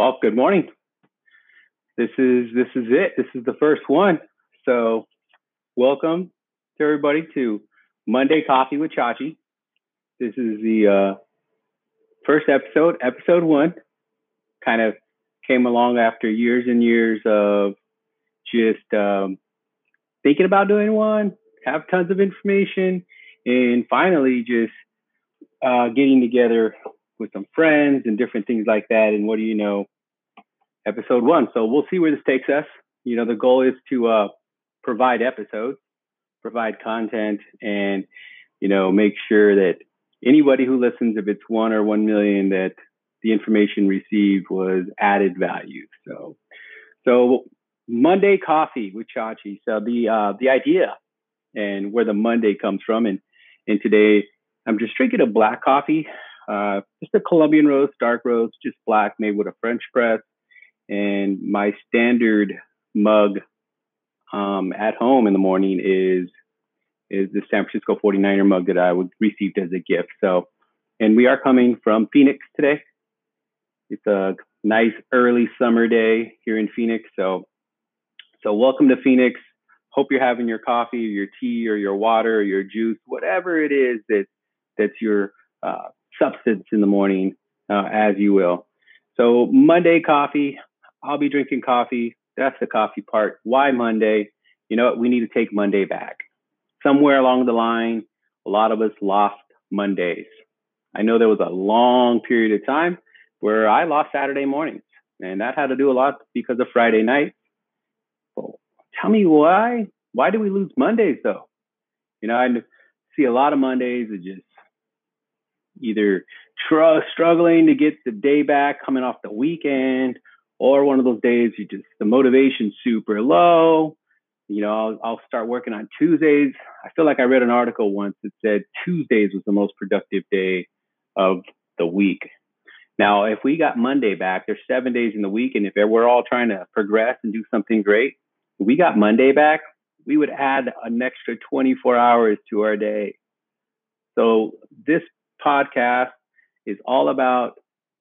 Well, good morning. This is this is it. This is the first one. So, welcome to everybody to Monday Coffee with Chachi. This is the uh, first episode, episode one. Kind of came along after years and years of just um, thinking about doing one, have tons of information, and finally just uh, getting together with some friends and different things like that. And what do you know? Episode one. So we'll see where this takes us. You know, the goal is to uh, provide episodes, provide content, and you know, make sure that anybody who listens, if it's one or one million, that the information received was added value. So, so Monday coffee with Chachi. So the uh, the idea and where the Monday comes from, and and today I'm just drinking a black coffee uh, just a Colombian roast, dark roast, just black, made with a French press. And my standard mug um, at home in the morning is is the San Francisco 49er mug that I would received as a gift. So, and we are coming from Phoenix today. It's a nice early summer day here in Phoenix. So, so welcome to Phoenix. Hope you're having your coffee, or your tea, or your water, or your juice, whatever it is that that's your uh, substance in the morning, uh, as you will. So Monday coffee, I'll be drinking coffee. That's the coffee part. Why Monday? You know what? We need to take Monday back. Somewhere along the line, a lot of us lost Mondays. I know there was a long period of time where I lost Saturday mornings, and that had to do a lot because of Friday night. Well, tell me why? Why do we lose Mondays though? You know, I see a lot of Mondays that just either tr- struggling to get the day back coming off the weekend, or one of those days you just the motivation's super low. You know, I'll, I'll start working on Tuesdays. I feel like I read an article once that said Tuesdays was the most productive day of the week. Now, if we got Monday back, there's seven days in the week, and if we're all trying to progress and do something great, we got Monday back, we would add an extra 24 hours to our day. So this podcast is all about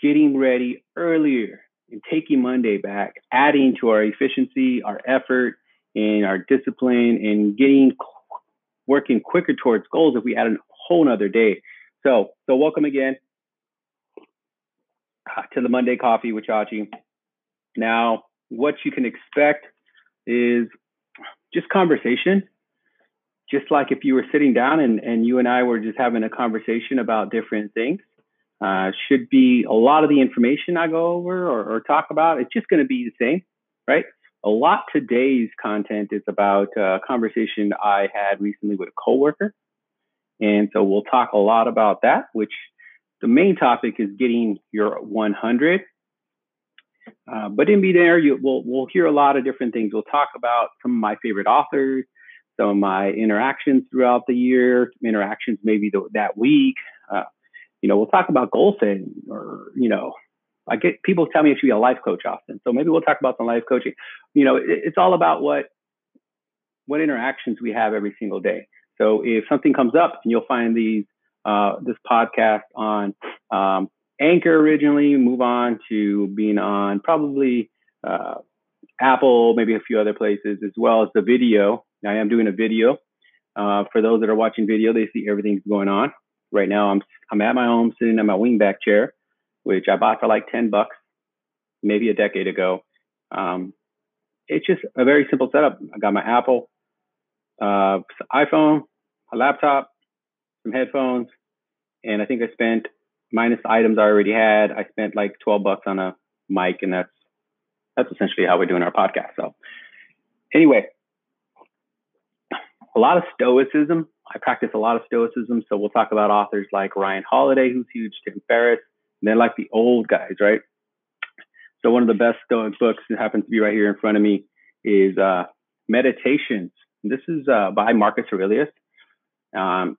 getting ready earlier and taking Monday back, adding to our efficiency, our effort, and our discipline, and getting working quicker towards goals if we add a whole nother day. So, so welcome again uh, to the Monday Coffee with Chachi. Now, what you can expect is just conversation just like if you were sitting down and, and you and I were just having a conversation about different things, uh, should be a lot of the information I go over or, or talk about, it's just going to be the same, right? A lot today's content is about a conversation I had recently with a coworker. And so we'll talk a lot about that, which the main topic is getting your 100. Uh, but in be there, you, we'll, we'll hear a lot of different things. We'll talk about some of my favorite authors, some of my interactions throughout the year, interactions maybe that week. Uh, you know, we'll talk about goal setting or, you know, I get people tell me I should be a life coach often. So maybe we'll talk about some life coaching. You know, it, it's all about what what interactions we have every single day. So if something comes up, and you'll find these uh, this podcast on um, Anchor originally, move on to being on probably uh, Apple, maybe a few other places, as well as the video I am doing a video. Uh, for those that are watching video, they see everything's going on. Right now, I'm I'm at my home, sitting in my wingback chair, which I bought for like ten bucks, maybe a decade ago. Um, it's just a very simple setup. I got my Apple uh, iPhone, a laptop, some headphones, and I think I spent minus items I already had. I spent like twelve bucks on a mic, and that's that's essentially how we're doing our podcast. So, anyway, a lot of stoicism. I practice a lot of stoicism. So we'll talk about authors like Ryan Holiday, who's huge, Tim Ferriss, and then like the old guys, right? So one of the best stoic books that happens to be right here in front of me is uh, Meditations. This is uh, by Marcus Aurelius. Um,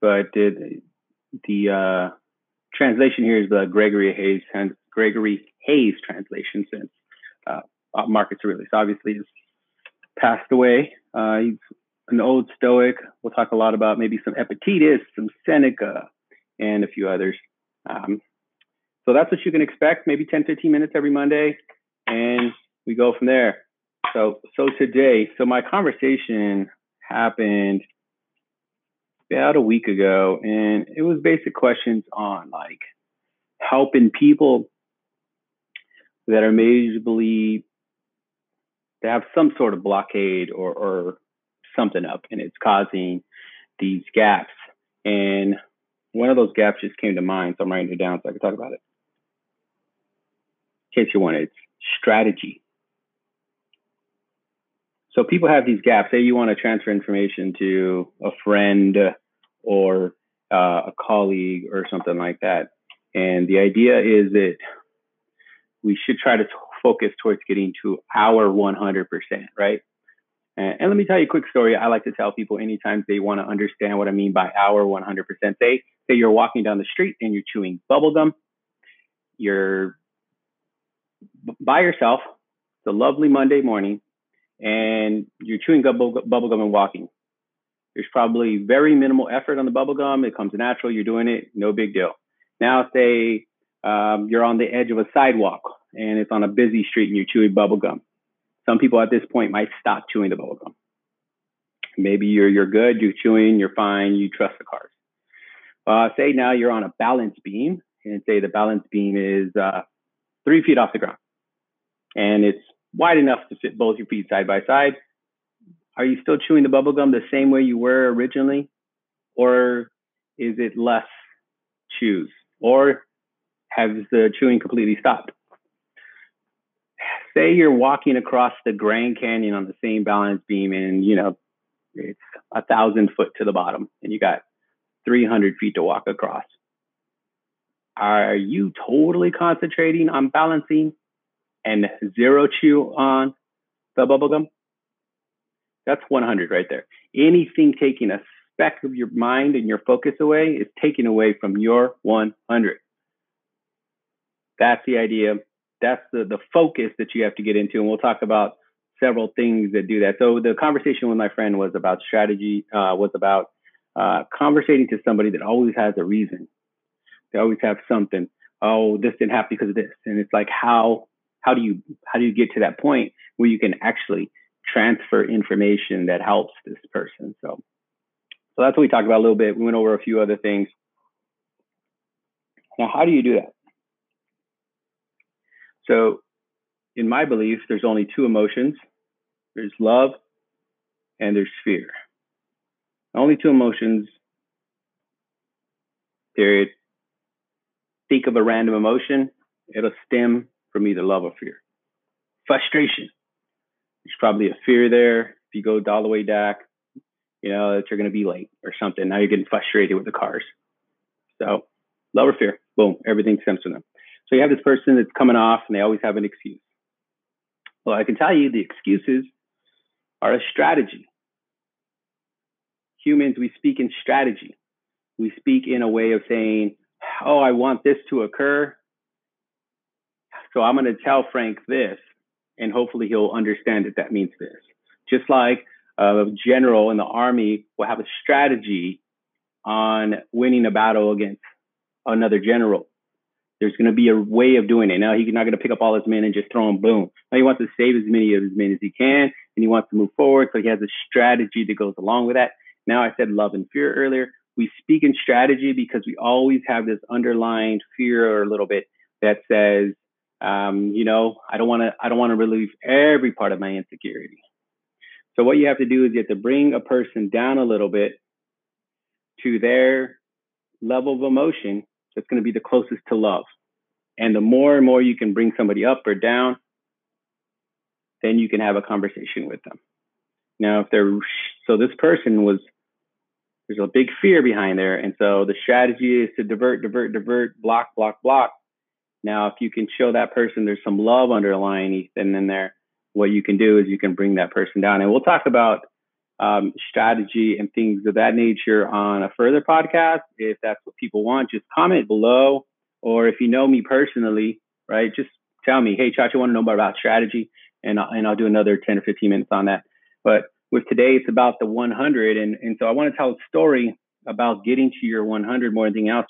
but the, the uh, translation here is the Gregory Hayes Gregory Hays translation since uh, Marcus Aurelius obviously has passed away. Uh, he's an old Stoic. We'll talk a lot about maybe some Epictetus, some Seneca, and a few others. Um, so that's what you can expect, maybe 10, 15 minutes every Monday. And we go from there. So, so today, so my conversation happened about a week ago, and it was basic questions on like helping people that are majorly they have some sort of blockade or, or something up, and it's causing these gaps. And one of those gaps just came to mind, so I'm writing it down so I can talk about it. In case you want it, it's strategy. So people have these gaps. Say you want to transfer information to a friend or uh, a colleague or something like that. And the idea is that we should try to t- focus towards getting to our 100%, right? And, and, let me tell you a quick story. I like to tell people anytime they want to understand what I mean by our 100%. Say, say you're walking down the street and you're chewing bubblegum. You're by yourself. It's a lovely Monday morning and you're chewing bubble, bubblegum and walking. There's probably very minimal effort on the bubblegum. It comes natural. You're doing it. No big deal. Now, say um, you're on the edge of a sidewalk and it's on a busy street and you're chewing bubblegum. Some people at this point might stop chewing the bubblegum. Maybe you're you're good, you're chewing, you're fine, you trust the cars. Uh, say now you're on a balance beam, and say the balance beam is uh, three feet off the ground, and it's wide enough to fit both your feet side by side. Are you still chewing the bubblegum the same way you were originally, or is it less chews, or has the chewing completely stopped? Say you're walking across the Grand Canyon on the same balance beam and, you know, it's a thousand foot to the bottom and you got 300 feet to walk across. Are you totally concentrating on balancing and zero chew on the bubblegum? That's 100 right there. Anything taking a speck of your mind and your focus away is taken away from your 100. That's the idea that's the the focus that you have to get into and we'll talk about several things that do that. So the conversation with my friend was about strategy uh, was about uh, conversating to somebody that always has a reason. They always have something. Oh this didn't happen because of this. And it's like how how do you how do you get to that point where you can actually transfer information that helps this person? So so that's what we talked about a little bit. We went over a few other things. Now how do you do that so, in my belief, there's only two emotions there's love and there's fear. Only two emotions, period. Think of a random emotion, it'll stem from either love or fear. Frustration. There's probably a fear there. If you go all the way back, you know, that you're going to be late or something. Now you're getting frustrated with the cars. So, love or fear, boom, everything stems from them. So you have this person that's coming off and they always have an excuse. Well, I can tell you the excuses are a strategy. Humans, we speak in strategy. We speak in a way of saying, oh, I want this to occur. So I'm going to tell Frank this, and hopefully he'll understand that that means this. Just like uh, a general in the army will have a strategy on winning a battle against another general. There's going to be a way of doing it. Now he's not going to pick up all his men and just throw them boom. Now he wants to save as many of his men as he can, and he wants to move forward. So he has a strategy that goes along with that. Now I said love and fear earlier. We speak in strategy because we always have this underlying fear or a little bit that says, um, you know, I don't want to, I don't want to relieve every part of my insecurity. So what you have to do is you have to bring a person down a little bit to their level of emotion that's going to be the closest to love. And the more and more you can bring somebody up or down, then you can have a conversation with them. Now, if they're so this person was there's a big fear behind there, and so the strategy is to divert, divert, divert, block, block, block. Now, if you can show that person there's some love underlying and in there, what you can do is you can bring that person down. And we'll talk about um, strategy and things of that nature on a further podcast. If that's what people want, just comment below. Or if you know me personally, right, just tell me, hey, Chacha, I want to know more about strategy, and I'll, and I'll do another 10 or 15 minutes on that. But with today, it's about the 100. And, and so I want to tell a story about getting to your 100 more than anything else.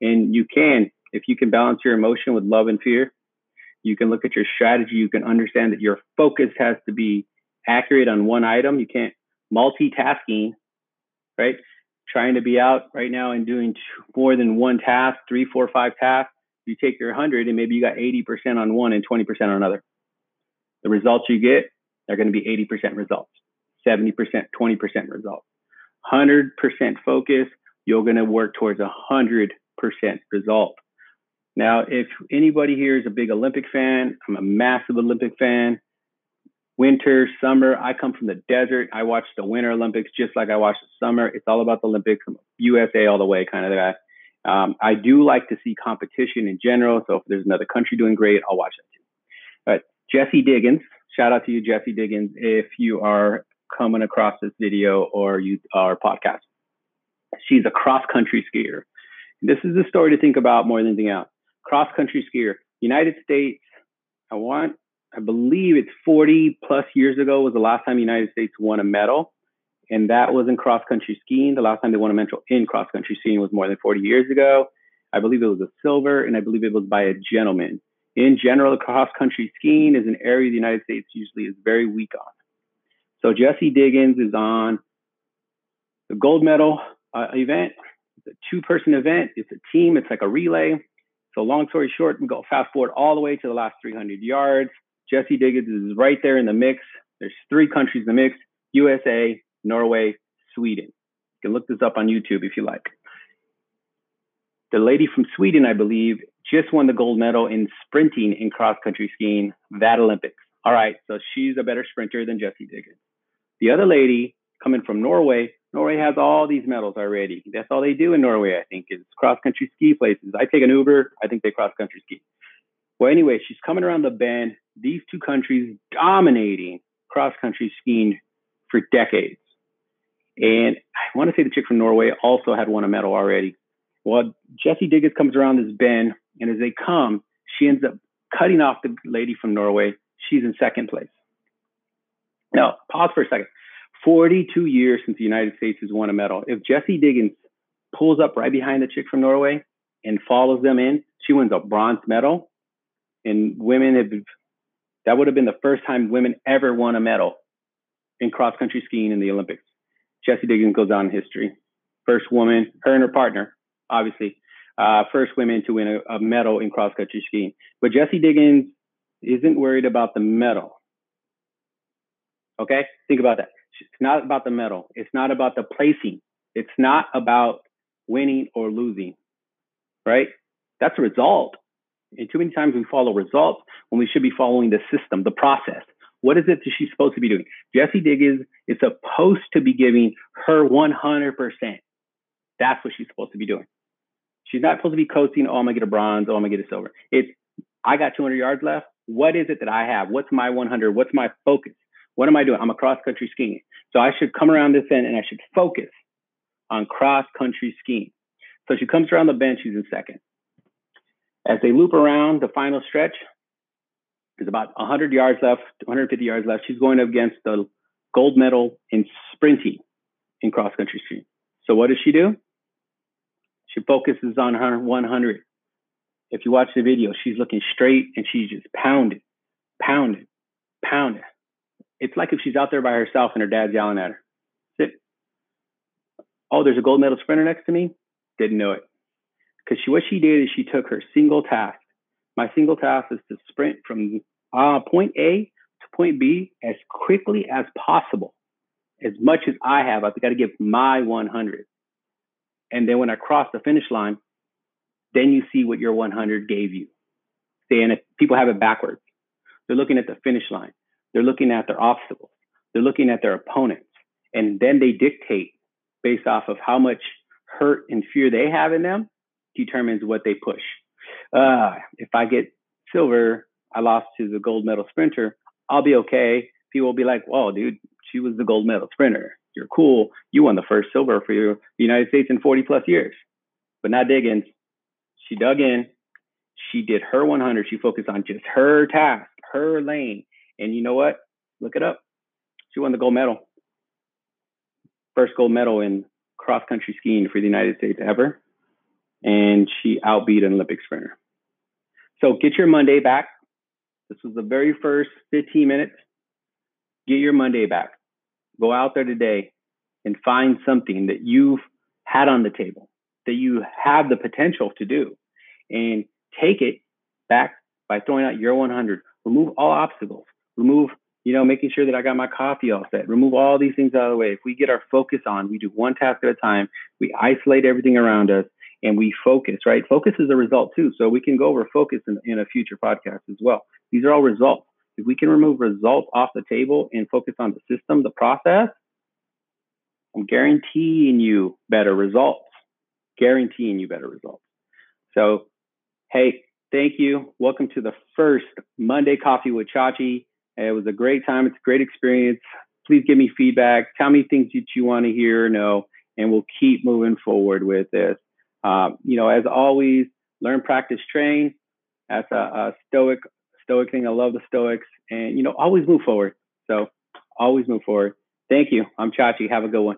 And you can If you can balance your emotion with love and fear, you can look at your strategy. You can understand that your focus has to be accurate on one item. You can't multitasking, right? Trying to be out right now and doing more than one task, three, four, five tasks. You take your 100 and maybe you got 80% on one and 20% on another. The results you get are going to be 80% results, 70%, 20% results. 100% focus, you're going to work towards a 100% result. Now, if anybody here is a big Olympic fan, I'm a massive Olympic fan. Winter, summer, I come from the desert. I watch the Winter Olympics just like I watch the summer. It's all about the Olympics. USA all the way kind of guy. Um, I do like to see competition in general. So if there's another country doing great, I'll watch that too. But Jessie Diggins, shout out to you, Jessie Diggins, if you are coming across this video or you our podcast. She's a cross country skier. This is a story to think about more than anything else. Cross country skier, United States. I want, I believe it's 40 plus years ago was the last time the United States won a medal. And that was in cross country skiing. The last time they won a medal in cross country skiing was more than 40 years ago. I believe it was a silver, and I believe it was by a gentleman. In general, cross country skiing is an area the United States usually is very weak on. So Jessie Diggins is on the gold medal uh, event. It's a two person event. It's a team. It's like a relay. So long story short, we go fast forward all the way to the last 300 yards. Jessie Diggins is right there in the mix. There's three countries in the mix: USA, Norway, Sweden. You can look this up on YouTube if you like. The lady from Sweden, I believe, just won the gold medal in sprinting in cross country skiing that Olympics. All right, so she's a better sprinter than Jessie Diggins. The other lady coming from Norway, Norway has all these medals already. That's all they do in Norway, I think, is cross country ski places. I take an Uber, I think they cross country ski. Well, anyway, she's coming around the bend. These two countries dominating cross country skiing for decades. And I want to say the chick from Norway also had won a medal already. Well, Jessie Diggins comes around this bend, and as they come, she ends up cutting off the lady from Norway. She's in second place. Now, pause for a second. 42 years since the United States has won a medal. If Jessie Diggins pulls up right behind the chick from Norway and follows them in, she wins a bronze medal. And women have, that would have been the first time women ever won a medal in cross country skiing in the Olympics. Jessie Diggins goes down in history. First woman, her and her partner, obviously, uh, first women to win a, a medal in cross country skiing. But Jessie Diggins isn't worried about the medal. Okay, think about that. It's not about the medal. It's not about the placing. It's not about winning or losing, right? That's a result. And too many times we follow results when we should be following the system, the process. What is it that she's supposed to be doing? Jessie Diggins is supposed to be giving her 100%. That's what she's supposed to be doing. She's not supposed to be coasting, oh, I'm going to get a bronze, oh, I'm going to get a silver. It's, I got 200 yards left. What is it that I have? What's my 100? What's my focus? What am I doing? I'm a cross country skiing. So I should come around this end and I should focus on cross country skiing. So she comes around the bend, she's in second. As they loop around the final stretch, there's about 100 yards left, 150 yards left. She's going up against the gold medal in sprinting in cross country skiing. So what does she do? She focuses on her 100. If you watch the video, she's looking straight and she's just pounding, pounding, pounding. It's like if she's out there by herself and her dad's yelling at her. Sit. Oh, there's a gold medal sprinter next to me. Didn't know it. Because she, what she did is she took her single task. My single task is to sprint from uh, point A to point B as quickly as possible. As much as I have, I've got to give my 100. And then when I cross the finish line, then you see what your 100 gave you. And if people have it backwards, they're looking at the finish line. They're looking at their obstacles. They're looking at their opponents. And then they dictate based off of how much hurt and fear they have in them determines what they push. Uh, if I get silver, I lost to the gold medal sprinter, I'll be okay. People will be like, whoa, dude, she was the gold medal sprinter. You're cool. You won the first silver for the United States in 40 plus years. But not Diggins. She dug in. She did her 100. She focused on just her task, her lane. And you know what? Look it up. She won the gold medal. First gold medal in cross country skiing for the United States ever. And she outbeat an Olympic sprinter. So get your Monday back. This was the very first 15 minutes. Get your Monday back. Go out there today and find something that you've had on the table that you have the potential to do and take it back by throwing out your 100. Remove all obstacles. Remove, you know, making sure that I got my coffee all set. Remove all these things out of the way. If we get our focus on, we do one task at a time, we isolate everything around us and we focus, right? Focus is a result too. So we can go over focus in, in a future podcast as well. These are all results. If we can remove results off the table and focus on the system, the process, I'm guaranteeing you better results. Guaranteeing you better results. So, hey, thank you. Welcome to the first Monday Coffee with Chachi. It was a great time. It's a great experience. Please give me feedback. Tell me things that you want to hear or know, and we'll keep moving forward with this. Um, you know, as always, learn, practice, train. That's a, a stoic stoic thing. I love the Stoics, and you know, always move forward. So always move forward. Thank you. I'm Chachi. Have a good one.